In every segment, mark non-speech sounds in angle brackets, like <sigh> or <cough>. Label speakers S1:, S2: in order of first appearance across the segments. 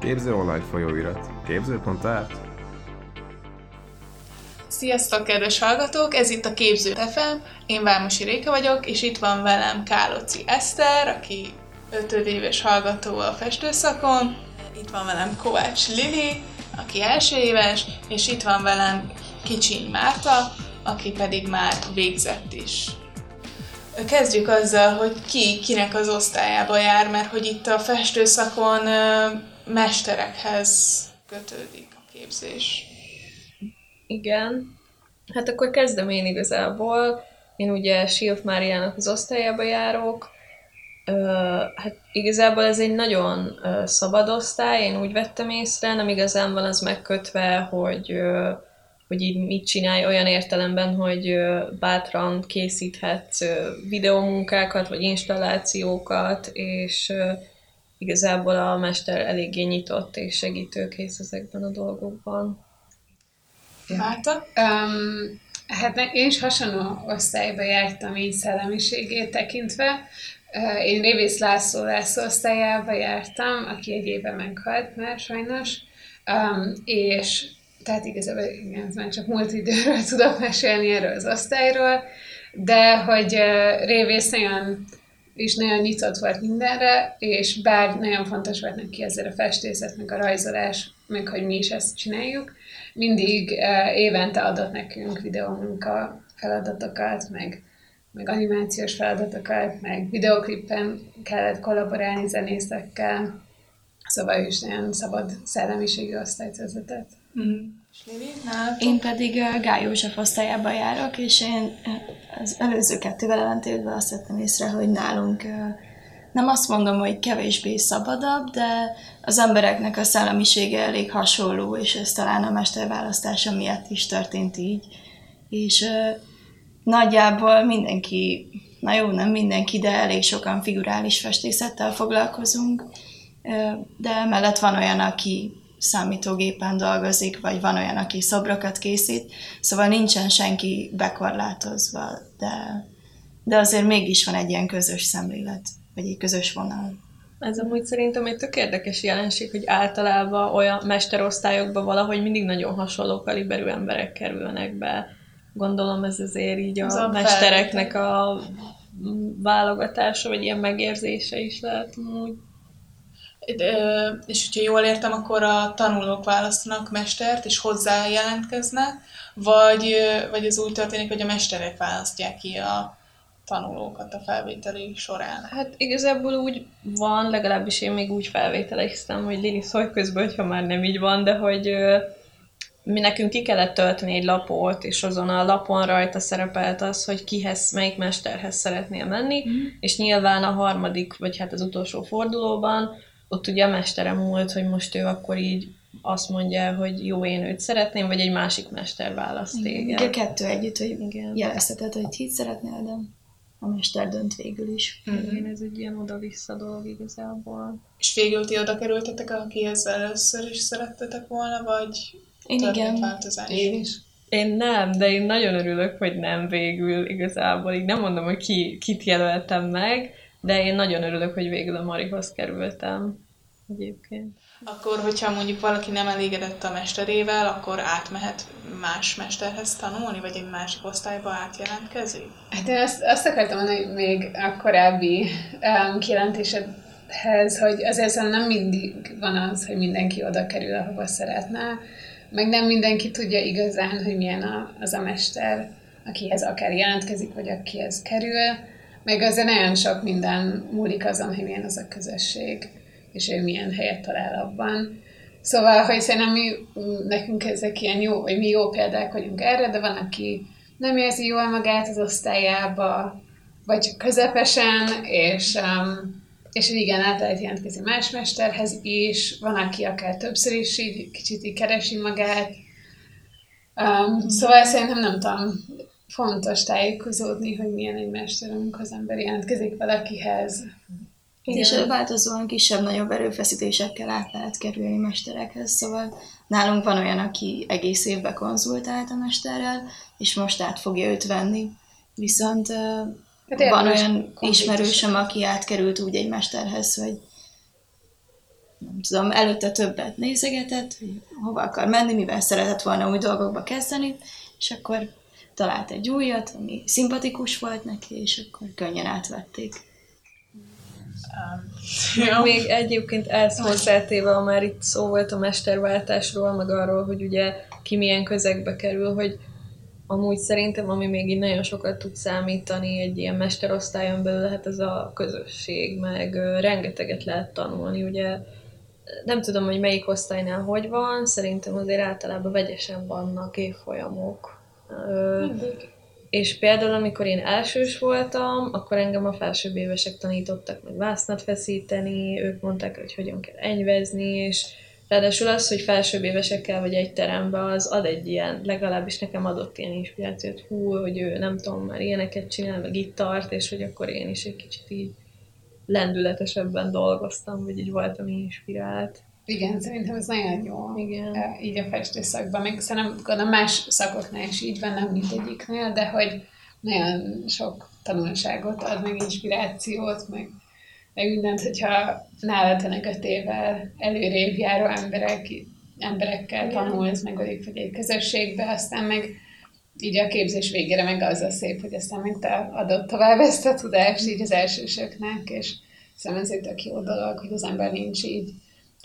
S1: Képző online folyóirat. Képző.art
S2: Sziasztok, kedves hallgatók! Ez itt a Képző FM, én Vámosi Réka vagyok, és itt van velem Káloci Eszter, aki 5 éves hallgató a festőszakon, itt van velem Kovács Lili, aki első éves, és itt van velem Kicsiny Márta, aki pedig már végzett is. Kezdjük azzal, hogy ki kinek az osztályába jár, mert hogy itt a festőszakon mesterekhez kötődik a képzés.
S3: Igen. Hát akkor kezdem én igazából. Én ugye Silf Máriának az osztályába járok. hát igazából ez egy nagyon szabad osztály, én úgy vettem észre, nem igazán van az megkötve, hogy hogy így mit csinálj olyan értelemben, hogy bátran készíthetsz videomunkákat, vagy installációkat, és igazából a mester eléggé nyitott és segítőkész ezekben a dolgokban.
S2: Márta?
S4: Um, hát én is hasonló osztályba jártam így szellemiségét tekintve. Én Révész László László osztályába jártam, aki egy éve meghalt már sajnos, um, és tehát igazából igen, már csak múlt időről <laughs> tudok mesélni erről az osztályról, de hogy uh, Révész nagyon és nagyon nyitott volt mindenre, és bár nagyon fontos volt neki ezzel a festészet, meg a rajzolás, meg hogy mi is ezt csináljuk, mindig uh, évente adott nekünk videómunka feladatokat, meg, meg animációs feladatokat, meg videoklippen kellett kollaborálni zenészekkel, szóval is nagyon szabad szellemiségi osztályt vezetett. Mm.
S5: Én pedig Gály József osztályába járok, és én az előző kettővel ellentétben azt vettem észre, hogy nálunk nem azt mondom, hogy kevésbé szabadabb, de az embereknek a szellemisége elég hasonló, és ez talán a mesterválasztása miatt is történt így. És nagyjából mindenki, na jó, nem mindenki, de elég sokan figurális festészettel foglalkozunk, de mellett van olyan, aki számítógépen dolgozik, vagy van olyan, aki szobrokat készít, szóval nincsen senki bekorlátozva, de, de azért mégis van egy ilyen közös szemlélet, vagy egy közös vonal.
S3: Ez amúgy szerintem egy tök érdekes jelenség, hogy általában olyan mesterosztályokban valahogy mindig nagyon hasonló kaliberű emberek kerülnek be. Gondolom ez azért így a, a mestereknek a válogatása, vagy ilyen megérzése is lehet úgy
S2: és hogyha jól értem, akkor a tanulók választanak mestert, és hozzá jelentkeznek, vagy, vagy ez úgy történik, hogy a mesterek választják ki a tanulókat a felvételi során?
S3: Hát igazából úgy van, legalábbis én még úgy felvételeztem, hogy Lili szólj közben, hogyha már nem így van, de hogy mi nekünk ki kellett tölteni egy lapot, és azon a lapon rajta szerepelt az, hogy kihez, melyik mesterhez szeretnél menni, mm. és nyilván a harmadik, vagy hát az utolsó fordulóban ott ugye a mesterem múlt, hogy most ő akkor így azt mondja, hogy jó, én őt szeretném, vagy egy másik mester választ téged.
S5: Igen, kettő együtt, hogy Igen. jelezheted, hogy hit szeretnél, de a mester dönt végül is.
S3: Mm-hmm. Igen, ez egy ilyen oda-vissza dolog igazából.
S2: És végül ti oda kerültetek, akihez először is szerettetek volna, vagy
S5: én igen.
S2: változás?
S3: Én is. Én nem, de én nagyon örülök, hogy nem végül igazából. Így nem mondom, hogy ki, kit jelöltem meg, de én nagyon örülök, hogy végül a Marihoz kerültem egyébként.
S2: Akkor, hogyha mondjuk valaki nem elégedett a mesterével, akkor átmehet más mesterhez tanulni, vagy egy másik osztályba átjelentkezik?
S4: Hát én azt, azt akartam mondani még a korábbi um, kijelentésedhez, hogy azért szóval nem mindig van az, hogy mindenki oda kerül, ahova szeretne, meg nem mindenki tudja igazán, hogy milyen a, az a mester, akihez akár jelentkezik, vagy akihez kerül meg azért nagyon sok minden múlik azon, hogy milyen az a közösség, és ő milyen helyet talál abban. Szóval, hogy szerintem mi, nekünk ezek ilyen jó, vagy mi jó példák vagyunk erre, de van, aki nem érzi jól magát az osztályába, vagy csak közepesen, és, um, és igen, át lehet jelentkezni más mesterhez is, van, aki akár többször is így kicsit így keresi magát. Um, szóval szerintem nem tudom, fontos tájékozódni, hogy milyen egy mester, amikor az ember jelentkezik valakihez.
S5: És változóan kisebb-nagyobb erőfeszítésekkel át lehet kerülni mesterekhez, szóval nálunk van olyan, aki egész évben konzultált a mesterrel, és most át fogja őt venni. Viszont hát van olyan ismerősöm, aki átkerült úgy egy mesterhez, hogy nem tudom, előtte többet nézegetett, hogy hova akar menni, mivel szeretett volna új dolgokba kezdeni, és akkor talált egy újat, ami szimpatikus volt neki, és akkor könnyen átvették.
S3: Um, Még egyébként ezt hozzátéve, ha már itt szó volt a mesterváltásról, meg arról, hogy ugye ki milyen közegbe kerül, hogy amúgy szerintem, ami még így nagyon sokat tud számítani egy ilyen mesterosztályon belül, lehet ez a közösség, meg rengeteget lehet tanulni, ugye nem tudom, hogy melyik osztálynál hogy van, szerintem azért általában vegyesen vannak évfolyamok. És például, amikor én elsős voltam, akkor engem a felsőbb évesek tanítottak meg vásznat feszíteni, ők mondták, hogy hogyan kell enyvezni, és ráadásul az, hogy felsőbb évesekkel vagy egy terembe, az ad egy ilyen, legalábbis nekem adott ilyen inspirációt, hú, hogy ő nem tudom, már ilyeneket csinál, meg itt tart, és hogy akkor én is egy kicsit így lendületesebben dolgoztam, vagy így voltam inspirált.
S4: Igen, szerintem ez nagyon jó. Igen. Így a festőszakban, még szerintem a más szakoknál is így van, nem mindegyiknél, de hogy nagyon sok tanulságot ad, meg inspirációt, meg, meg mindent, hogyha nálad a negatével előrébb járó emberek, emberekkel Igen. tanulsz, meg vagy egy közösségbe, aztán meg így a képzés végére meg az a szép, hogy aztán meg te adod tovább ezt a tudást így az elsősöknek, és szerintem ez egy tök jó dolog, hogy az ember nincs így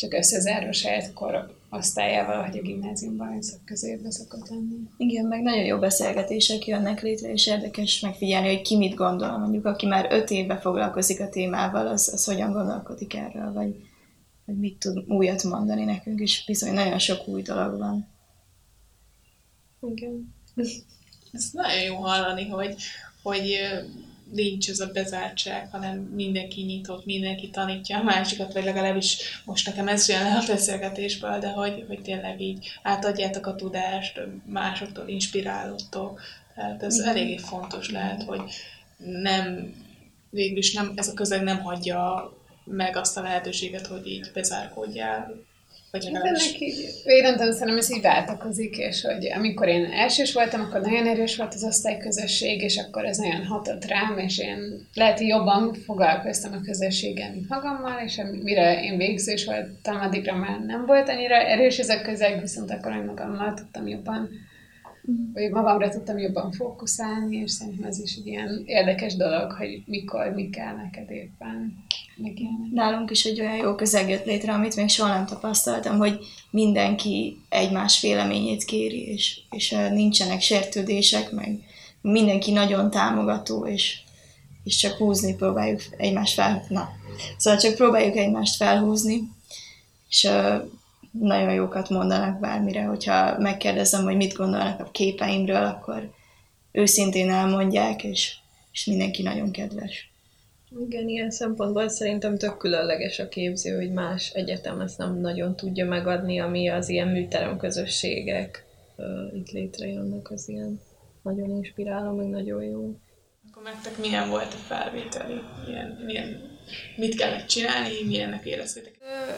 S4: csak összezárva saját korosztályával, hogy a gimnáziumban vagy szakközépbe szokott lenni.
S5: Igen, meg nagyon jó beszélgetések jönnek létre, és érdekes megfigyelni, hogy ki mit gondol. Mondjuk, aki már öt éve foglalkozik a témával, az, az hogyan gondolkodik erről, vagy, vagy mit tud újat mondani nekünk, és bizony nagyon sok új dolog van.
S3: Igen.
S2: Ez nagyon jó hallani, hogy, hogy nincs ez a bezártság, hanem mindenki nyitott, mindenki tanítja a másikat, vagy legalábbis most nekem ez jön le a beszélgetésből, de hogy, hogy tényleg így átadjátok a tudást, másoktól inspirálódtok. Tehát ez eléggé fontos lehet, hogy nem, végülis nem, ez a közeg nem hagyja meg azt a lehetőséget, hogy így bezárkódjál vagy legalábbis...
S4: Így, én nem tudom, szerintem ez így váltakozik, és hogy amikor én elsős voltam, akkor nagyon erős volt az osztályközösség, és akkor ez nagyon hatott rám, és én lehet, hogy jobban foglalkoztam a közösséggel, mint magammal, és mire én végzős voltam, addigra már nem volt annyira erős ez a közeg, viszont akkor én magammal tudtam jobban vagy magamra tudtam jobban fókuszálni, és szerintem ez is egy ilyen érdekes dolog, hogy mikor, mi kell neked éppen megélni.
S5: Nálunk is egy olyan jó közeg jött létre, amit még soha nem tapasztaltam, hogy mindenki egymás véleményét kéri, és, és nincsenek sértődések, meg mindenki nagyon támogató, és, és csak húzni próbáljuk egymást fel. Na, szóval csak próbáljuk egymást felhúzni, és nagyon jókat mondanak bármire, hogyha megkérdezem, hogy mit gondolnak a képeimről, akkor őszintén elmondják, és, és mindenki nagyon kedves.
S3: Igen, ilyen szempontból szerintem tök különleges a képző, hogy más egyetem ezt nem nagyon tudja megadni, ami az ilyen műterem közösségek itt létrejönnek, az ilyen nagyon inspiráló, meg nagyon jó.
S2: Akkor nektek milyen volt a felvételi? Milyen, milyen mit kellett csinálni, milyennek éreztétek?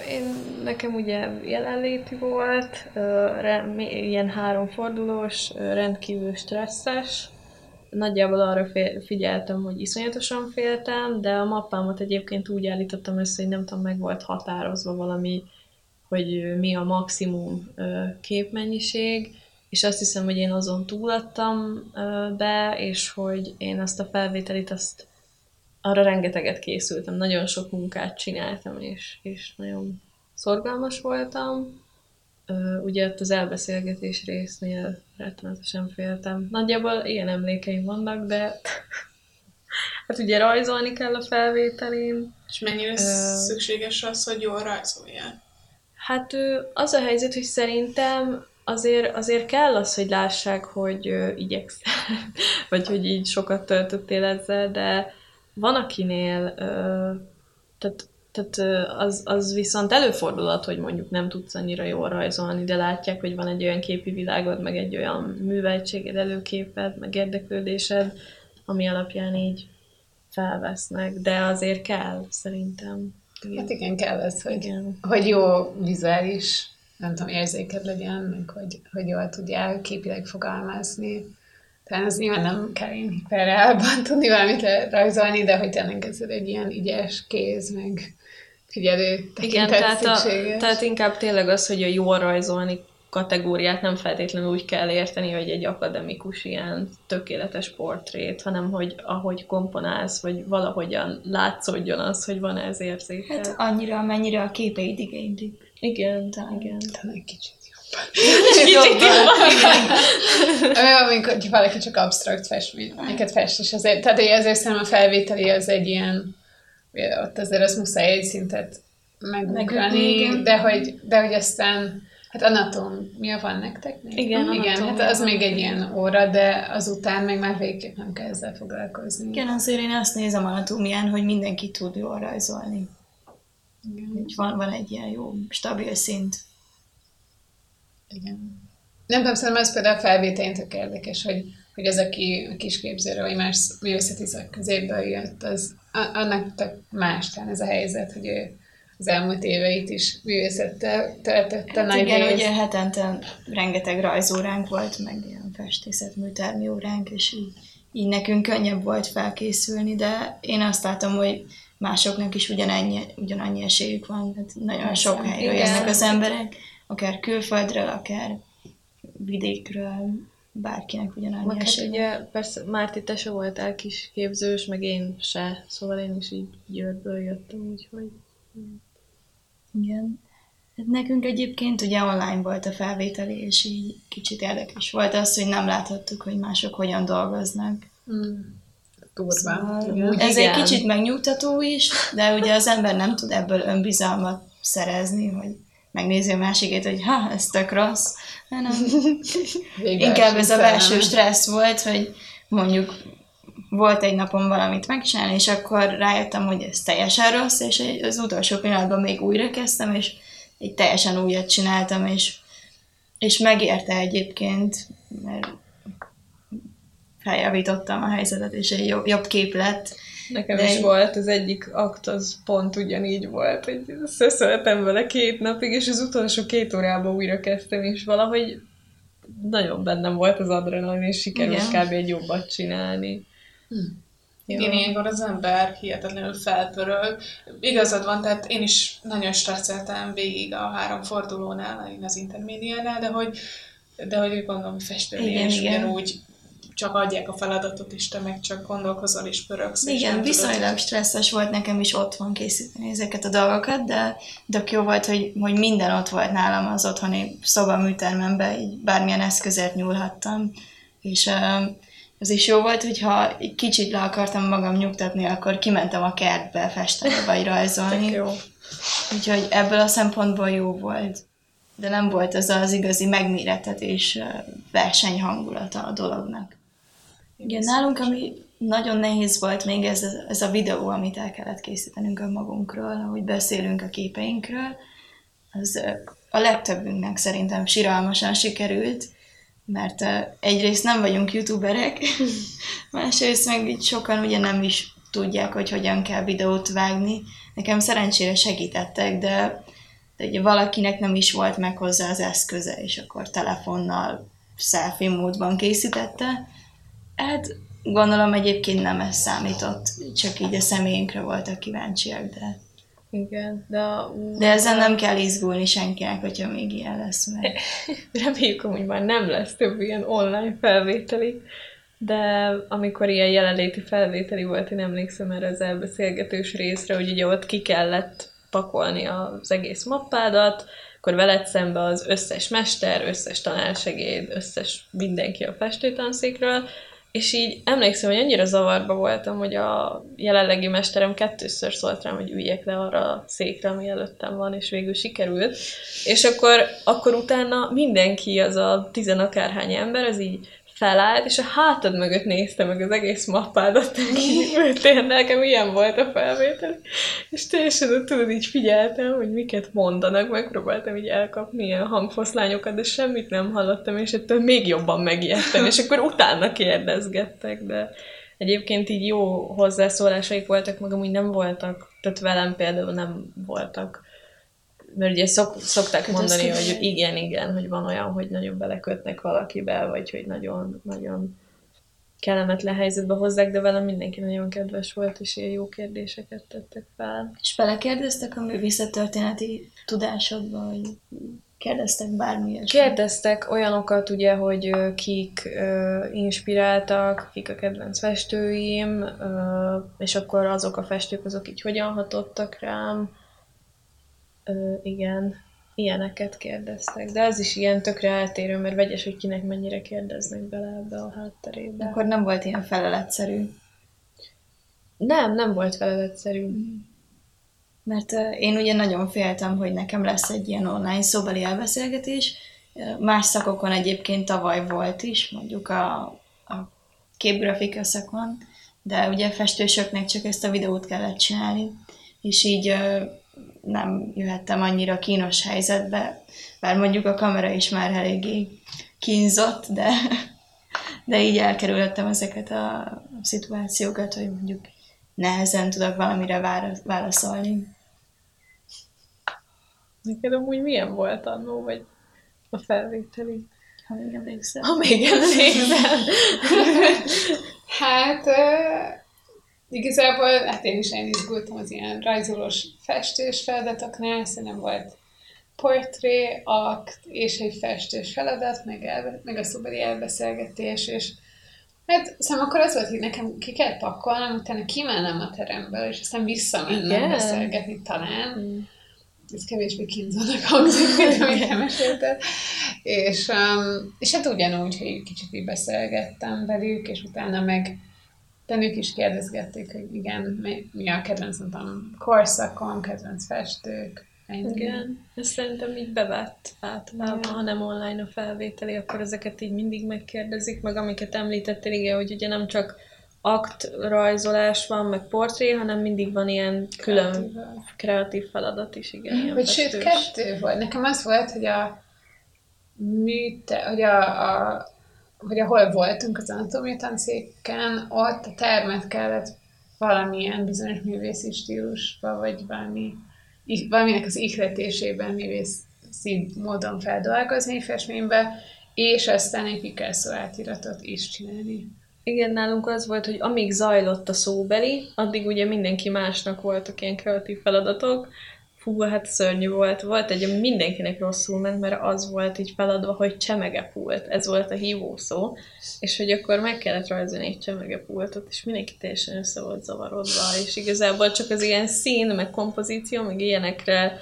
S3: Én, nekem ugye jelenléti volt, ilyen három fordulós, rendkívül stresszes, nagyjából arra figyeltem, hogy iszonyatosan féltem, de a mappámat egyébként úgy állítottam össze, hogy nem tudom, meg volt határozva valami, hogy mi a maximum képmennyiség, és azt hiszem, hogy én azon túladtam be, és hogy én azt a felvételit azt arra rengeteget készültem, nagyon sok munkát csináltam, és, és nagyon szorgalmas voltam. Ugye ott az elbeszélgetés résznél rettenetesen féltem. Nagyjából ilyen emlékeim vannak, de <laughs> hát ugye rajzolni kell a felvételén.
S2: És mennyire uh, szükséges az, hogy jól rajzoljál?
S3: Hát az a helyzet, hogy szerintem azért, azért kell az, hogy lássák, hogy igyekszel, <laughs> vagy hogy így sokat töltöttél ezzel, de van, akinél tehát, tehát az, az viszont előfordulhat, hogy mondjuk nem tudsz annyira jól rajzolni, de látják, hogy van egy olyan képi világod, meg egy olyan műveltséged, előképed, meg érdeklődésed, ami alapján így felvesznek, de azért kell, szerintem.
S4: Hát igen, kell ez, hogy, igen. hogy jó vizuális, nem tudom, érzéked legyen, meg hogy, hogy jól tudjál képileg fogalmazni talán az nyilván nem kell én hiperreálban <laughs> tudni valamit rajzolni, de hogy tényleg ez egy ilyen ügyes kéz, meg figyelő
S3: Igen, tehát, a, tehát inkább tényleg az, hogy a jól rajzolni kategóriát nem feltétlenül úgy kell érteni, hogy egy akademikus ilyen tökéletes portrét, hanem hogy ahogy komponálsz, vagy valahogyan látszódjon az, hogy van ez érzéke.
S5: Hát annyira, amennyire a képeid igénylik.
S3: igen,
S5: talán.
S3: igen.
S4: Talán egy kicsit
S3: Kicsit
S4: Olyan, amikor valaki csak absztrakt festményeket fest, és azért, tehát hogy azért szerintem a felvételi az egy ilyen, ott azért az muszáj egy szintet megugrani,
S5: igen.
S4: de hogy, de hogy aztán, hát anatómia van nektek? még?
S3: Igen,
S4: Igen, hát az még egy ilyen óra, de azután meg már végképp nem kell ezzel foglalkozni.
S5: Igen, azért én azt nézem anatómián, hogy mindenki tud jól rajzolni. Hogy van, van egy ilyen jó, stabil szint.
S4: Igen. Nem tudom, szerintem ez például a felvételén tök érdekes, hogy, hogy az, aki a kisképzőre vagy más művészeti szakközéből jött, az annak tök más talán ez a helyzet, hogy ő az elmúlt éveit is művészettel töltötte
S5: Hát
S4: nagy
S5: igen,
S4: részt.
S5: ugye hetente rengeteg rajzóránk volt, meg ilyen festészetműtermi óránk, és így, így nekünk könnyebb volt felkészülni, de én azt látom, hogy másoknak is ugyanannyi, ugyanannyi esélyük van. Hát nagyon sok helyről jönnek az emberek, akár külföldről, akár vidékről, bárkinek ugyanannyi
S3: Meg hát ugye, persze Márti, te se voltál kis képzős, meg én se, szóval én is így Győrből jöttem, úgyhogy...
S5: Igen. Hát nekünk egyébként ugye online volt a felvételi, és így kicsit érdekes volt az, hogy nem láthattuk, hogy mások hogyan dolgoznak.
S4: Mm. Durva.
S5: Szóval ez
S3: igen.
S5: egy kicsit megnyugtató is, de ugye az ember nem tud ebből önbizalmat szerezni, hogy megnézi a másikét, hogy ha, ez tök rossz, hanem <laughs> inkább ez a belső stressz volt, hogy mondjuk volt egy napom valamit megcsinálni, és akkor rájöttem, hogy ez teljesen rossz, és az utolsó pillanatban még újra kezdtem, és egy teljesen újat csináltam, és, és megérte egyébként, mert feljavítottam a helyzetet, és egy jobb, jobb kép lett.
S3: Nekem
S5: De
S3: is
S5: egy-
S3: volt, az egyik akt az pont ugyanígy volt, hogy szeszöltem vele két napig, és az utolsó két órában újra kezdtem, és valahogy nagyon bennem volt az adrenalin, és sikerült kb. egy jobbat csinálni.
S2: Igen, ilyenkor az ember hihetetlenül felpörög. Igazad van, tehát én is nagyon stresszeltem végig a három fordulónál, én az intermédiánál, de hogy, de hogy gondolom, hogy festőnél is ugyanúgy csak adják a feladatot, és te meg csak gondolkozol és pörögsz. és
S5: Igen,
S2: tudod,
S5: viszonylag
S2: hogy-
S5: stresszes volt nekem is otthon készíteni ezeket a dolgokat, de tök jó volt, hogy, hogy minden ott volt nálam az otthoni szobaműtermemben, így bármilyen eszközért nyúlhattam, és az is jó volt, hogyha kicsit le akartam magam nyugtatni, akkor kimentem a kertbe festeni vagy <laughs> rajzolni.
S3: Jó.
S5: Úgyhogy ebből a szempontból jó volt. De nem volt ez az igazi megmérettetés versenyhangulata a dolognak. Igen, nálunk, ami nagyon nehéz volt még ez, a- ez a videó, amit el kellett készítenünk önmagunkról, ahogy beszélünk a képeinkről, az a legtöbbünknek szerintem siralmasan sikerült, mert egyrészt nem vagyunk youtuberek, <laughs> másrészt meg így sokan ugye nem is tudják, hogy hogyan kell videót vágni. Nekem szerencsére segítettek, de, de ugye valakinek nem is volt meg hozzá az eszköze, és akkor telefonnal selfie módban készítette. Hát gondolom egyébként nem ez számított, csak így a személyünkre voltak kíváncsiak, de,
S3: Igen, de,
S5: de ezzel nem kell izgulni senkinek, hogyha még ilyen lesz, mert <laughs>
S3: reméljük, hogy már nem lesz több ilyen online felvételi, de amikor ilyen jelenléti felvételi volt, én emlékszem erre az elbeszélgetős részre, hogy ugye ott ki kellett pakolni az egész mappádat, akkor veled szembe az összes mester, összes tanársegéd, összes mindenki a festőtanszékről, és így emlékszem, hogy annyira zavarba voltam, hogy a jelenlegi mesterem kettőször szólt rám, hogy üljek le arra a székre, ami előttem van, és végül sikerült. És akkor, akkor utána mindenki, az a tizenakárhány ember, az így felállt, és a hátad mögött nézte meg az egész mappádat, <laughs> ültél, nekem ilyen volt a felvétel. És teljesen tudod, így figyeltem, hogy miket mondanak, megpróbáltam így elkapni ilyen hangfoszlányokat, de semmit nem hallottam, és ettől még jobban megijedtem, és akkor utána kérdezgettek, de egyébként így jó hozzászólásaik voltak, meg amúgy nem voltak, tehát velem például nem voltak. Mert ugye szok, szokták mondani, hogy igen, igen, hogy van olyan, hogy nagyon belekötnek valakibe, vagy hogy nagyon, nagyon kellemetlen helyzetbe hozzák, de velem mindenki nagyon kedves volt, és ilyen jó kérdéseket tettek fel.
S5: És belekérdeztek a művészettörténeti tudásodba, vagy kérdeztek bármi ilyesmi?
S3: Kérdeztek olyanokat, ugye, hogy kik ö, inspiráltak, kik a kedvenc festőim, ö, és akkor azok a festők, azok így hogyan hatottak rám. Ö, igen, ilyeneket kérdeztek. De ez is ilyen tökre eltérő, mert vegyes, hogy kinek mennyire kérdeznek bele ebbe a hátterébe.
S5: Akkor nem volt ilyen feleletszerű.
S3: Nem, nem volt feleletszerű.
S5: Mert uh, én ugye nagyon féltem, hogy nekem lesz egy ilyen online szóbeli elbeszélgetés. Más szakokon egyébként tavaly volt is, mondjuk a, a képgrafika szakon, de ugye festősöknek csak ezt a videót kellett csinálni, és így uh, nem jöhettem annyira kínos helyzetbe, bár mondjuk a kamera is már eléggé kínzott, de, de így elkerülhettem ezeket a szituációkat, hogy mondjuk nehezen tudok valamire válaszolni.
S3: Neked amúgy milyen volt annó, vagy a felvételi?
S5: Ha még emlékszel.
S3: Ha még emlékszel.
S4: Hát uh, igazából, hát én is én izgultam az ilyen rajzolós festős feladatoknál, szerintem volt portré, akt és egy festős feladat, meg, elbe, meg a szobeli elbeszélgetés, és hát szóval akkor az volt, hogy nekem ki kell pakolnom, utána kimennem a teremből, és aztán visszamennem
S3: Igen?
S4: beszélgetni talán. Ez kevésbé kínzónak hangzik, mint amit elmesélted. És, um, és hát ugyanúgy, hogy kicsit így beszélgettem velük, és utána meg de ők is kérdezgették, hogy igen, mi, mi a kedvenc, nem tudom, korszakon, kedvenc festők. ennyi.
S3: Igen, ez szerintem így bevett általában,
S4: Igen.
S3: ha nem online a felvételi, akkor ezeket így mindig megkérdezik, meg amiket említettél, igen, hogy ugye nem csak akt rajzolás van, meg portré, hanem mindig van ilyen külön
S4: Kreatív.
S3: kreatív feladat is, igen.
S4: Vagy sőt, kettő volt. Nekem az volt, hogy a műte, hogy a, a hogy ahol voltunk az anatómia tanszéken, ott a termet kellett valamilyen bizonyos művészi stílusba, vagy valami, valaminek az ihletésében művészi módon feldolgozni festménybe, és aztán egy Picasso átiratot is csinálni.
S3: Igen, nálunk az volt, hogy amíg zajlott a szóbeli, addig ugye mindenki másnak voltak ilyen kreatív feladatok. Fú, hát szörnyű volt. Volt egy, mindenkinek rosszul ment, mert az volt így feladva, hogy csemegepult. Ez volt a hívó szó. És hogy akkor meg kellett rajzolni egy csemegepultot, és mindenki teljesen össze volt zavarodva, és igazából csak az ilyen szín, meg kompozíció, meg ilyenekre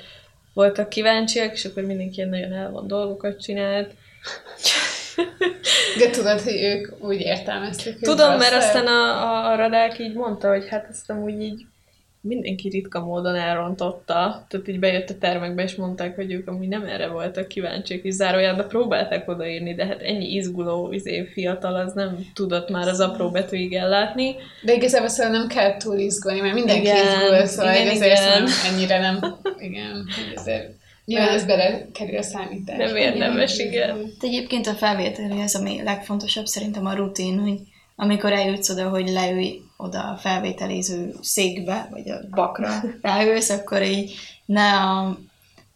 S3: voltak kíváncsiak, és akkor mindenki ilyen nagyon elvon dolgokat csinált.
S4: De tudod, hogy ők úgy értelmezték,
S3: Tudom, mert aztán a, a, a Radák így mondta, hogy hát ezt amúgy így mindenki ritka módon elrontotta. Tehát így bejött a termekbe, és mondták, hogy ők amúgy nem erre voltak kíváncsiak, és zárójelben próbálták odaírni, de hát ennyi izguló izé, fiatal az nem tudott már az apró betűig ellátni.
S4: De igazából szóval nem kell túl izgulni, mert mindenki
S3: Igen,
S4: izgul, szóval
S3: igen,
S4: ezért
S3: igen.
S4: ennyire nem, igen, ezért nyilván ez belekerül a számításba.
S3: Nem érdemes, igen.
S5: De egyébként a felvételhez, ami legfontosabb szerintem a rutin, hogy amikor eljutsz oda, hogy leülj oda a felvételiző székbe, vagy a bakra ráülsz, akkor így ne a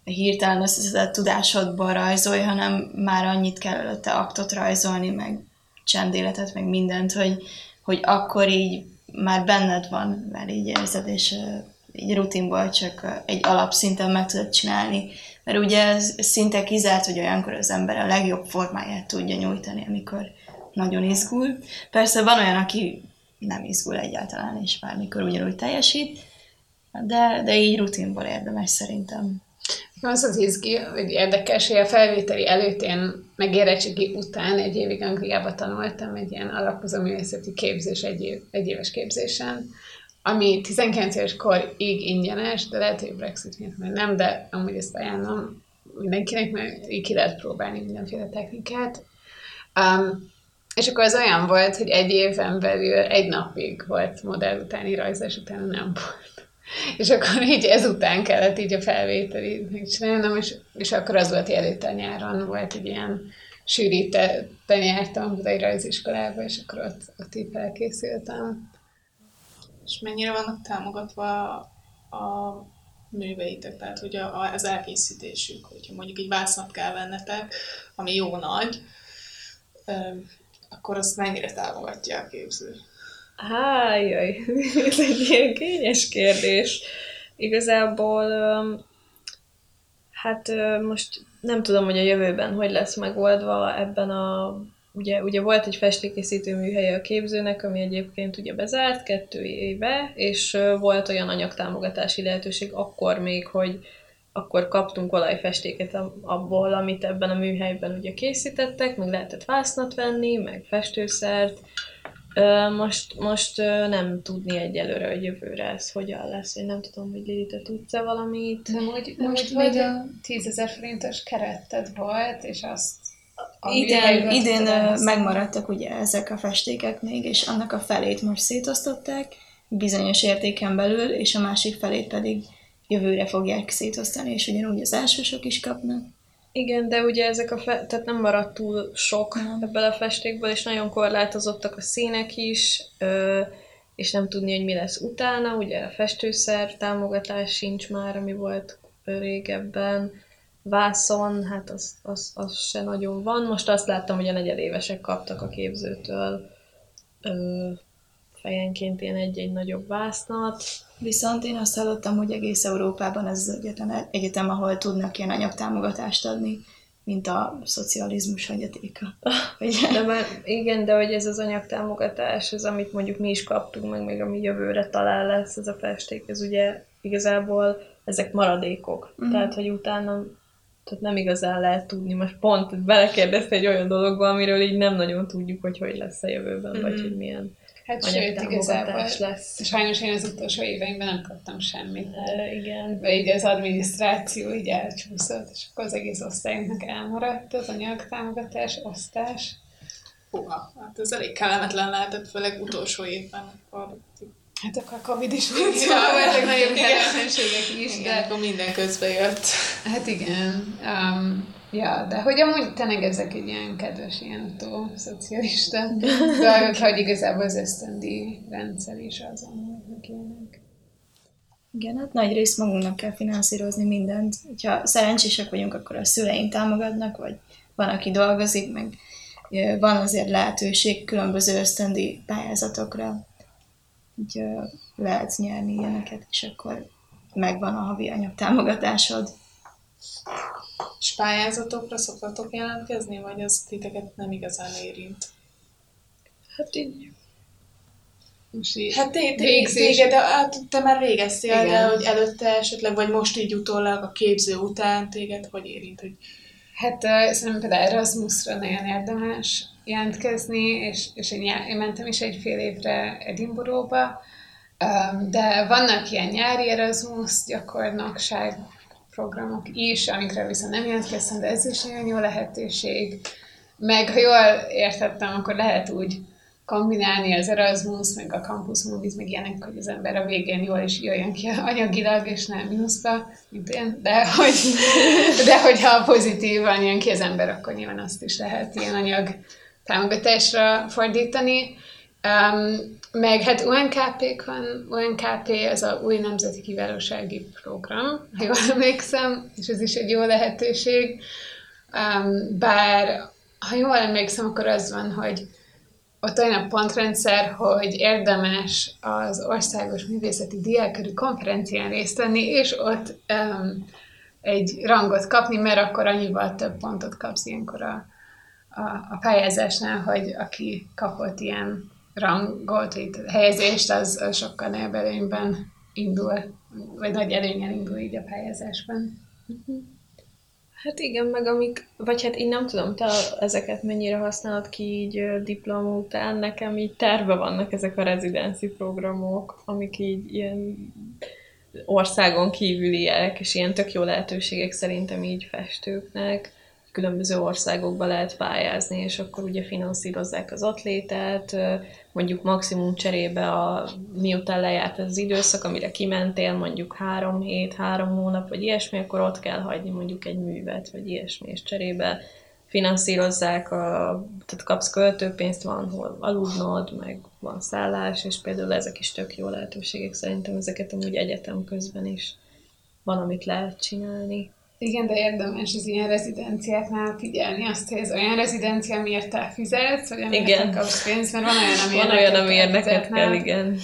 S5: hirtelen összeszedett tudásodból rajzolj, hanem már annyit kell előtte aktot rajzolni, meg csendéletet, meg mindent, hogy, hogy akkor így már benned van, már így érzed, és ö, így rutinból csak egy alapszinten meg tudod csinálni. Mert ugye ez szinte kizárt, hogy olyankor az ember a legjobb formáját tudja nyújtani, amikor nagyon izgul. Persze van olyan, aki nem izgul egyáltalán, és bármikor ugyanúgy teljesít, de, de így rutinból érdemes szerintem.
S4: Az az izgi, hogy érdekes, hogy a felvételi előtt én meg érettségi után egy évig Angliába tanultam egy ilyen alapozó művészeti képzés, egy, év, egy éves képzésen, ami 19 éves korig ingyenes, de lehet, hogy Brexit miatt már nem, de amúgy ezt ajánlom mindenkinek, mert így ki lehet próbálni mindenféle technikát. Um, és akkor az olyan volt, hogy egy éven belül egy napig volt modell utáni rajzás, utána nem volt. És akkor így ezután kellett így a felvételi megcsinálnom, és, és akkor az volt, hogy előtte nyáron volt egy ilyen sűrítetten jártam Budai Rajziskolába, és akkor ott, ott így felkészültem.
S2: És mennyire vannak támogatva a műveitek, tehát hogy a, a, az elkészítésük, hogyha mondjuk egy vásznat kell vennetek, ami jó nagy, akkor azt mennyire támogatja a képző?
S3: Hájjaj, <laughs> ez egy ilyen kényes kérdés. Igazából, hát most nem tudom, hogy a jövőben hogy lesz megoldva ebben a ugye, ugye volt egy festékészítő műhelye a képzőnek, ami egyébként ugye bezárt kettő éve, és volt olyan anyagtámogatási lehetőség akkor még, hogy akkor kaptunk olajfestéket abból, amit ebben a műhelyben ugye készítettek, meg lehetett vásznat venni, meg festőszert. Most, most nem tudni egyelőre, hogy jövőre ez hogyan lesz. Én nem tudom, hogy Lili, te tudsz-e valamit?
S4: Nem, hogy, most még a 10 ezer forintos keretted volt, és azt
S5: idén, idén megmaradtak ugye ezek a festékek még, és annak a felét most szétosztották bizonyos értéken belül, és a másik felét pedig jövőre fogják szétosztani, és ugyanúgy az elsősök is kapnak.
S3: Igen, de ugye ezek a fe- tehát nem maradt túl sok nem. ebből a festékből, és nagyon korlátozottak a színek is, ö, és nem tudni, hogy mi lesz utána. Ugye a festőszer támogatás sincs már, ami volt régebben. Vászon, hát az, az, az se nagyon van. Most azt láttam, hogy a negyedévesek kaptak a képzőtől ö, fejenként ilyen egy-egy nagyobb vásznat.
S5: Viszont én azt hallottam, hogy egész Európában ez az egyetem, egyetem ahol tudnak ilyen anyagtámogatást adni, mint a szocializmus hagyatéka.
S3: de már, igen, de hogy ez az anyagtámogatás, ez amit mondjuk mi is kaptunk, meg még ami jövőre talán lesz ez a festék, ez ugye igazából ezek maradékok. Mm. Tehát, hogy utána tehát nem igazán lehet tudni. Most pont belekérdezte egy olyan dologba, amiről így nem nagyon tudjuk, hogy hogy lesz a jövőben, mm. vagy hogy milyen
S4: Hát sőt, igazából lesz. Sajnos én az utolsó éveimben nem kaptam semmit.
S3: E, igen.
S4: De így az adminisztráció így elcsúszott, és akkor az egész osztályunknak elmaradt az anyagtámogatás, osztás.
S2: Húha, hát ez elég kellemetlen lehetett, főleg utolsó évben. Akkor
S4: Hát akkor a Covid is volt, szóval voltak nagyobb kellemetlenségek is,
S2: igen, de... akkor minden közbe jött.
S4: Hát igen. Um, Ja, de hogy amúgy tényleg ezek egy ilyen kedves, ilyen utó szocialista <laughs> dolgok, hogy igazából az ösztöndi rendszer is az amúgy ilyenek.
S5: Igen, hát nagy rész magunknak kell finanszírozni mindent. Ha szerencsések vagyunk, akkor a szüleink támogatnak, vagy van, aki dolgozik, meg van azért lehetőség különböző ösztöndi pályázatokra, hogy lehet nyerni ilyeneket, és akkor megvan a havi anyagtámogatásod.
S2: És pályázatokra szoktatok jelentkezni, vagy az titeket nem igazán érint?
S3: Hát így
S2: most így hát te, te, téged, de, hát te már végeztél, Igen. de hogy előtte esetleg, vagy most így utólag a képző után téged hogy érint? Hogy...
S4: Hát uh, szerintem például Erasmusra nagyon érdemes jelentkezni, és, és én, já, én mentem is egy fél évre Edinburghba, um, de vannak ilyen nyári Erasmus gyakornokság programok is, amikre viszont nem jelentkeztem, de ez is nagyon jó lehetőség. Meg ha jól értettem, akkor lehet úgy kombinálni az Erasmus, meg a Campus Movies, meg ilyenek, hogy az ember a végén jól is jöjjön ki anyagilag, és nem mínuszba, mint én, de, hogy, de hogyha pozitívan jön ki az ember, akkor nyilván azt is lehet ilyen anyag támogatásra fordítani. Um, meg hát UNKP van, UNKP az a új nemzeti kiválósági program, ha jól emlékszem, és ez is egy jó lehetőség. Um, bár ha jól emlékszem, akkor az van, hogy ott olyan a pontrendszer, hogy érdemes az országos művészeti diákörű konferencián részt venni, és ott um, egy rangot kapni, mert akkor annyival több pontot kapsz ilyenkor a, a, a pályázásnál, hogy aki kapott ilyen rangot, itt helyezést, az, sokkal nagyobb előnyben indul, vagy nagy előnyen indul így a pályázásban.
S3: Hát igen, meg amik, vagy hát én nem tudom, te ezeket mennyire használod ki így diploma után, nekem így terve vannak ezek a rezidenci programok, amik így ilyen országon kívüliek, és ilyen tök jó lehetőségek szerintem így festőknek. Különböző országokba lehet pályázni, és akkor ugye finanszírozzák az atlétát, mondjuk maximum cserébe, a, miután lejárt az időszak, amire kimentél, mondjuk három hét, három hónap, vagy ilyesmi, akkor ott kell hagyni mondjuk egy művet, vagy ilyesmi, és cserébe finanszírozzák, a, tehát kapsz költőpénzt, van hol aludnod, meg van szállás, és például ezek is tök jó lehetőségek, szerintem ezeket amúgy egyetem közben is van, amit lehet csinálni.
S4: Igen, de érdemes az ilyen rezidenciáknál figyelni azt, hogy ez olyan rezidencia, miért te fizetsz, vagy amiért
S3: Igen.
S4: kapsz pénzt, mert van olyan, ami
S3: Van olyan, amiért
S4: neked
S3: kell, igen.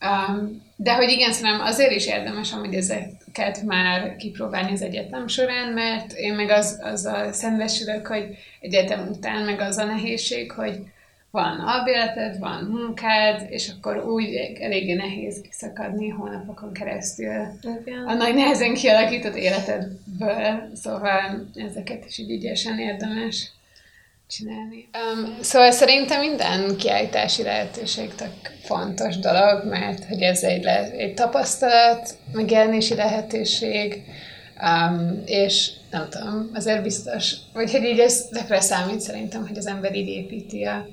S4: Um, de hogy igen, szerintem azért is érdemes amúgy ezeket már kipróbálni az egyetem során, mert én meg az, azzal szembesülök, hogy egyetem után meg az a nehézség, hogy van albéleted, van munkád, és akkor úgy eléggé nehéz kiszakadni hónapokon keresztül
S3: igen.
S4: a nagy nehezen kialakított életedből, szóval ezeket is így ügyesen érdemes csinálni. Um, szóval szerintem minden kiállítási lehetőség tök fontos dolog, mert hogy ez egy, le, egy tapasztalat, megjelenési lehetőség, um, és nem tudom, azért biztos, vagy hogy így ez tökre számít szerintem, hogy az ember így építi a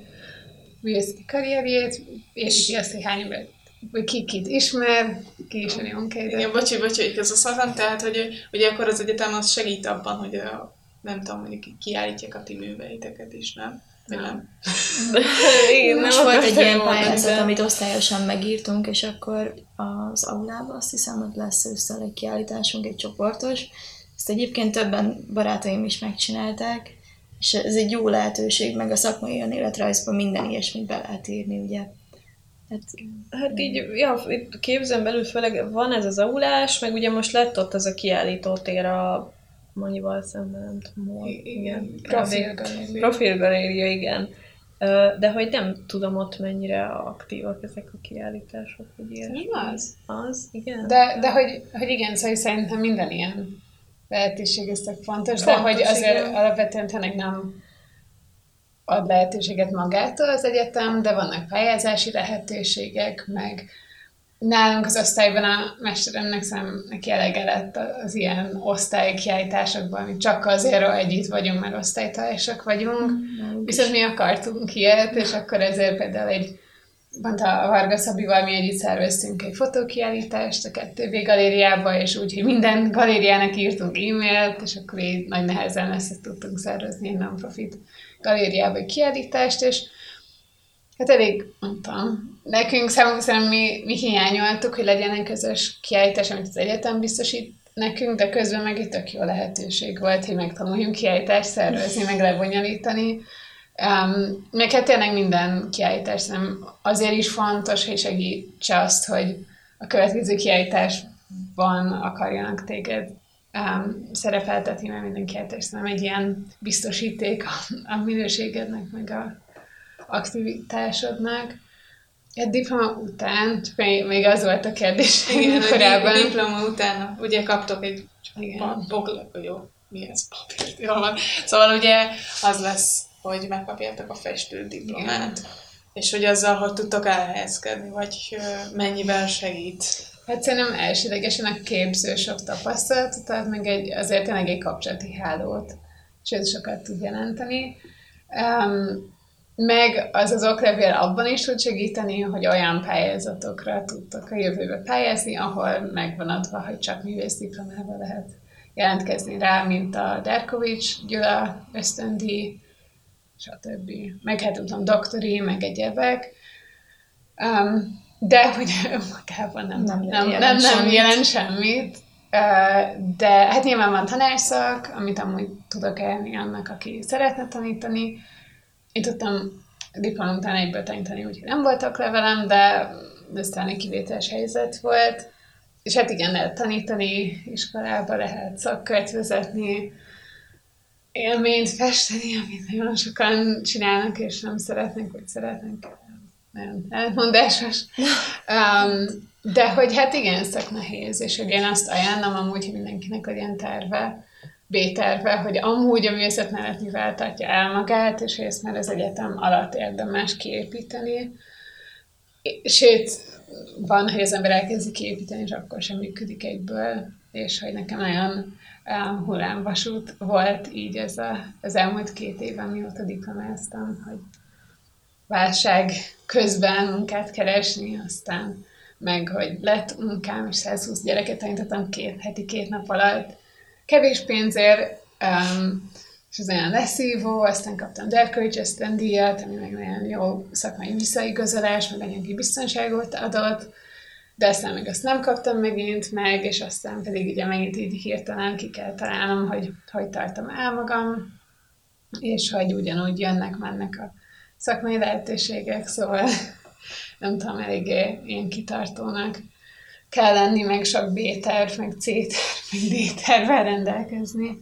S4: művészeti karrierjét, építi azt, hogy hány ember, vagy ki kit ismer, ki ismeri Onkédet.
S2: Igen, bocsi, bocsi, hogy közösszaltam, tehát, hogy ugye akkor az egyetem az segít abban, hogy a, nem tudom, mondjuk kiállítják a ti műveiteket is, nem? Vagy nem? <laughs>
S3: Igen,
S5: Most
S3: nem
S5: volt egy ilyen pályázat, amit osztályosan megírtunk, és akkor az aulában azt hiszem, hogy lesz ősszel egy kiállításunk, egy csoportos. Ezt egyébként többen barátaim is megcsinálták, és ez egy jó lehetőség, meg a szakmai önéletrajzban minden ilyesmit be lehet írni, ugye. Hát,
S3: Hát így, ja, itt képzen belül főleg van ez az aulás, meg ugye most lett ott az a kiállító tér a Manyival szemben, nem tudom hol.
S2: Igen.
S4: Profilgaléria.
S3: Profilgaléria, igen. De hogy nem tudom ott mennyire aktívak ezek a kiállítások, hogy ilyesmi.
S4: Nem az.
S3: Az, igen.
S4: De, de hogy, hogy igen, szóval szerintem minden ilyen lehetőség ez tök fontos, de
S3: Fontos,
S4: hogy azért
S3: igen.
S4: alapvetően tényleg nem ad lehetőséget magától az egyetem, de vannak pályázási lehetőségek, meg nálunk az osztályban a mesteremnek szerintem neki elege lett az ilyen osztálykiállításokban, mi csak azért, hogy együtt vagyunk, mert osztálytársak vagyunk, viszont mi akartunk ilyet, és akkor ezért például egy pont a Varga Szabival mi együtt szerveztünk egy fotókiállítást a 2B galériába, és úgy, hogy minden galériának írtunk e-mailt, és akkor így nagy nehezen ezt tudtunk szervezni egy non-profit galériába egy kiállítást, és hát elég, tudom, nekünk szerintem mi, mi hiányoltuk, hogy legyen egy közös kiállítás, amit az egyetem biztosít nekünk, de közben meg egy tök jó lehetőség volt, hogy megtanuljunk kiállítást szervezni, meg lebonyolítani. Um, meg hát tényleg minden kiállítás nem azért is fontos, hogy segítse azt, hogy a következő kiállításban akarjanak téged um, szerepeltetni, mert minden kiállítás nem egy ilyen biztosíték a, a minőségednek, meg a aktivitásodnak. Egy diploma után, csak még, még az volt a kérdés
S2: Igen,
S4: korábban.
S2: a diploma után ugye kaptok egy
S4: Igen.
S2: pa- bogla, jó, mi ez papírt, jól van. Szóval ugye az lesz, hogy megkapjátok a festő diplomát, és hogy azzal, hogy tudtok elhelyezkedni, vagy mennyiben segít.
S4: Hát szerintem elsődlegesen a képző sok tapasztalatot ad, meg egy, azért tényleg egy kapcsolati hálót, és ez sokat tud jelenteni. Um, meg az az oklevél abban is tud segíteni, hogy olyan pályázatokra tudtok a jövőbe pályázni, ahol megvan adva, hogy csak művész diplomával lehet jelentkezni rá, mint a Derkovics, Gyula, ösztöndi, stb. Meg hát tudom, doktori, meg egyebek. Um, de hogy <laughs> magában nem, nem,
S5: Nem jelent
S4: nem, nem
S5: semmit.
S4: jelent semmit. De hát nyilván van tanárszak, amit amúgy tudok elni annak, aki szeretne tanítani. Én tudtam diplom után egyből tanítani, úgyhogy nem voltak levelem, de ez talán egy kivételes helyzet volt. És hát igen, lehet tanítani iskolába, lehet szakkört vezetni, élményt festeni, amit nagyon sokan csinálnak, és nem szeretnek, vagy szeretnek. Nagyon elmondásos. Um, de hogy hát igen, tök nehéz, és hogy én azt ajánlom amúgy, hogy mindenkinek legyen terve, B-terve, hogy amúgy a művészet mellett mivel el magát, és hogy ezt már az egyetem alatt érdemes kiépíteni. Sőt, van, hogy az ember elkezdi kiépíteni, és akkor sem működik egyből, és hogy nekem nagyon um, hullámvasút volt így ez a, az elmúlt két évben, mióta diplomáztam, hogy válság közben munkát keresni, aztán meg, hogy lett munkám, és 120 gyereket tanítottam két heti, két nap alatt, kevés pénzért, um, és az olyan leszívó, aztán kaptam Derkovics ösztöndíjat, ami meg nagyon jó szakmai visszaigazolás, meg anyagi biztonságot adott, de aztán meg azt nem kaptam megint meg, és aztán pedig ugye megint így hirtelen ki kell találnom, hogy hogy tartom el magam, és hogy ugyanúgy jönnek, mennek a szakmai lehetőségek, szóval <laughs> nem tudom, eléggé ilyen kitartónak kell lenni, meg sok B-terv, meg C-terv, meg D-tervvel rendelkezni.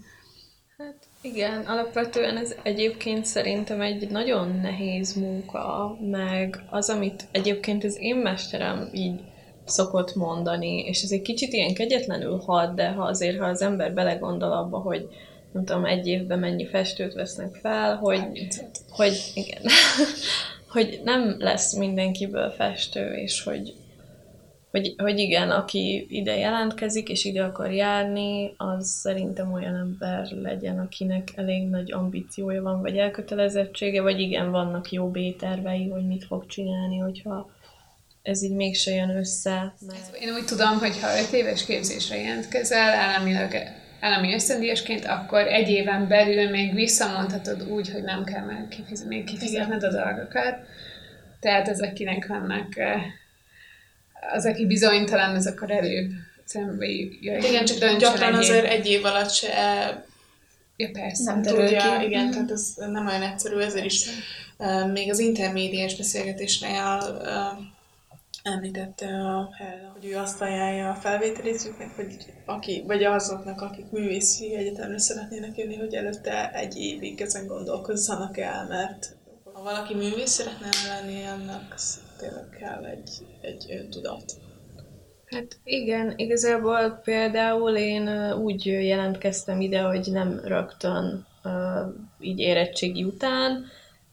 S3: Hát igen, alapvetően ez egyébként szerintem egy nagyon nehéz munka, meg az, amit egyébként az én mesterem így szokott mondani, és ez egy kicsit ilyen kegyetlenül hat, de ha azért, ha az ember belegondol abba, hogy nem tudom, egy évben mennyi festőt vesznek fel, hogy, hogy igen, <laughs> hogy nem lesz mindenkiből festő, és hogy, hogy, hogy igen, aki ide jelentkezik, és ide akar járni, az szerintem olyan ember legyen, akinek elég nagy ambíciója van, vagy elkötelezettsége, vagy igen, vannak jó B-tervei, hogy mit fog csinálni, hogyha ez így mégse jön össze.
S4: Mert... Én úgy tudom, hogy ha öt éves képzésre jelentkezel, államilag állami ösztöndíjasként, akkor egy éven belül még visszamondhatod úgy, hogy nem kell már kifizetni, még kifizetned a dolgokat. Tehát az, akinek vannak, az, aki bizonytalan, az akkor előbb szembe
S2: jöjjön. Igen, csak gyakran azért egy év alatt se
S4: Ja, persze.
S2: Nem tudja, ki. igen, tehát ez nem olyan egyszerű, ezért is uh, még az intermédiás beszélgetésnél uh, említette a Hella, hogy ő azt ajánlja a felvételizőknek, hogy aki, vagy azoknak, akik művészi egyetemre szeretnének jönni, hogy előtte egy évig ezen gondolkozzanak el, mert ha valaki művész szeretne lenni, annak tényleg kell egy, egy öntudat.
S3: Hát igen, igazából például én úgy jelentkeztem ide, hogy nem rögtön így érettségi után,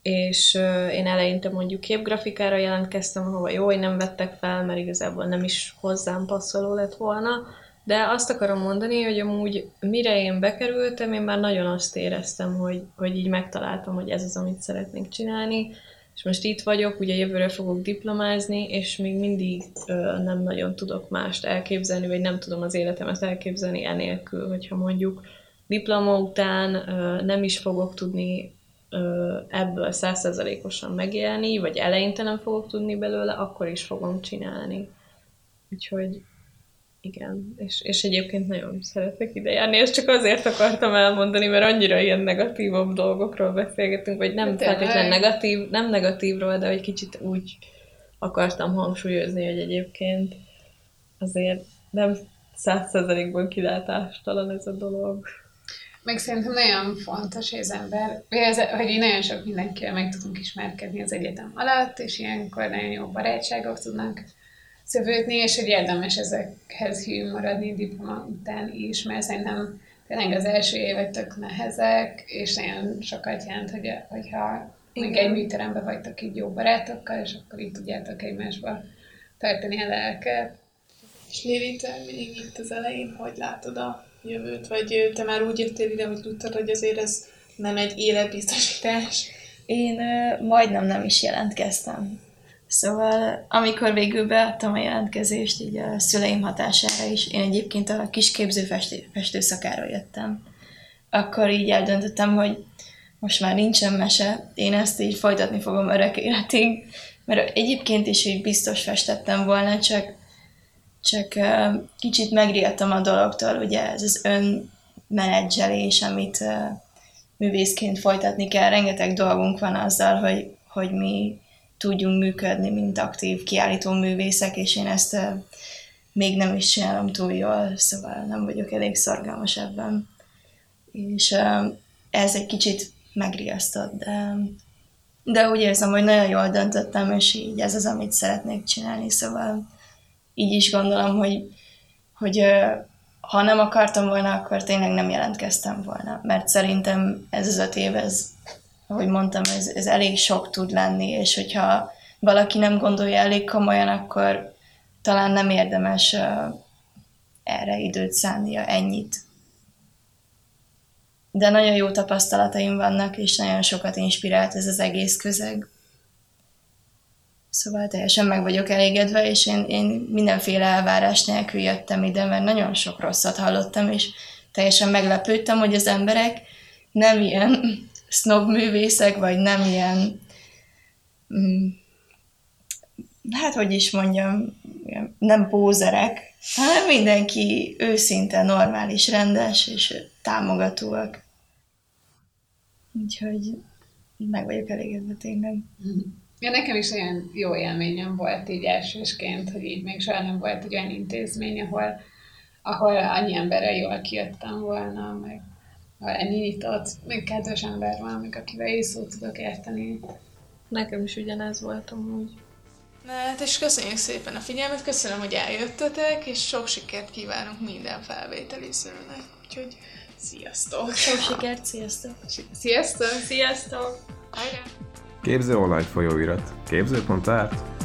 S3: és én eleinte mondjuk képgrafikára jelentkeztem, ahova jó, hogy nem vettek fel, mert igazából nem is hozzám passzoló lett volna, de azt akarom mondani, hogy amúgy mire én bekerültem, én már nagyon azt éreztem, hogy, hogy így megtaláltam, hogy ez az, amit szeretnék csinálni, és most itt vagyok, ugye jövőre fogok diplomázni, és még mindig ö, nem nagyon tudok mást elképzelni, vagy nem tudom az életemet elképzelni enélkül, hogyha mondjuk diploma után ö, nem is fogok tudni ebből százszerzalékosan megélni, vagy eleinte nem fogok tudni belőle, akkor is fogom csinálni. Úgyhogy igen, és, és egyébként nagyon szeretek ide járni, ezt csak azért akartam elmondani, mert annyira ilyen negatívabb dolgokról beszélgetünk, vagy nem feltétlenül negatív, nem negatívról, de egy kicsit úgy akartam hangsúlyozni, hogy egyébként azért nem százszerzalékban kilátástalan ez a dolog.
S4: Meg szerintem nagyon fontos, hogy az ember, hogy, így nagyon sok mindenkivel meg tudunk ismerkedni az egyetem alatt, és ilyenkor nagyon jó barátságok tudnak szövődni, és hogy érdemes ezekhez hű maradni diploma után is, mert szerintem tényleg az első évek tök nehezek, és nagyon sokat jelent, hogy, hogyha még egy műteremben vagytok így jó barátokkal, és akkor így tudjátok egymásba tartani a lelket.
S2: És Lili, te még itt az elején, hogy látod a jövőt, vagy te már úgy jöttél ide, hogy tudtad, hogy azért ez nem egy életbiztosítás?
S5: Én uh, majdnem nem is jelentkeztem. Szóval, amikor végül beadtam a jelentkezést, így a szüleim hatására is, én egyébként a kisképző festő, festőszakára jöttem, akkor így eldöntöttem, hogy most már nincsen mese, én ezt így folytatni fogom örök életig, mert egyébként is így biztos festettem volna, csak csak kicsit megriadtam a dologtól, ugye ez az önmenedzselés, amit művészként folytatni kell, rengeteg dolgunk van azzal, hogy, hogy mi tudjunk működni, mint aktív kiállító művészek, és én ezt még nem is csinálom túl jól, szóval nem vagyok elég szorgalmas ebben. És uh, ez egy kicsit megriasztott, de, de úgy érzem, hogy nagyon jól döntöttem, és így ez az, amit szeretnék csinálni, szóval így is gondolom, hogy, hogy ha nem akartam volna, akkor tényleg nem jelentkeztem volna, mert szerintem ez az öt év, ez, ahogy mondtam, ez, ez elég sok tud lenni, és hogyha valaki nem gondolja elég komolyan, akkor talán nem érdemes erre időt szánnia ennyit. De nagyon jó tapasztalataim vannak, és nagyon sokat inspirált ez az egész közeg. Szóval teljesen meg vagyok elégedve, és én, én mindenféle elvárás nélkül jöttem ide, mert nagyon sok rosszat hallottam, és teljesen meglepődtem, hogy az emberek nem ilyen <laughs> snob művészek, vagy nem ilyen mm, hát hogy is mondjam, nem pózerek, hanem mindenki őszinte, normális, rendes és támogatóak. Úgyhogy meg vagyok elégedve tényleg.
S4: Ja, nekem is olyan jó élményem volt így elsősként, hogy így még soha nem volt egy olyan intézmény, ahol, ahol annyi emberrel jól kijöttem volna, meg ennyi nyitott, meg kedves ember van, meg akivel is szót tudok érteni.
S3: Nekem is ugyanez volt amúgy.
S2: Na hát és köszönjük szépen a figyelmet, köszönöm, hogy eljöttetek, és sok sikert kívánunk minden felvételizőnek. Úgyhogy sziasztok!
S3: Sok sikert, sziasztok!
S2: Sziasztok!
S3: Sziasztok!
S2: Hajrá!
S1: Képző online folyóirat. Képző.art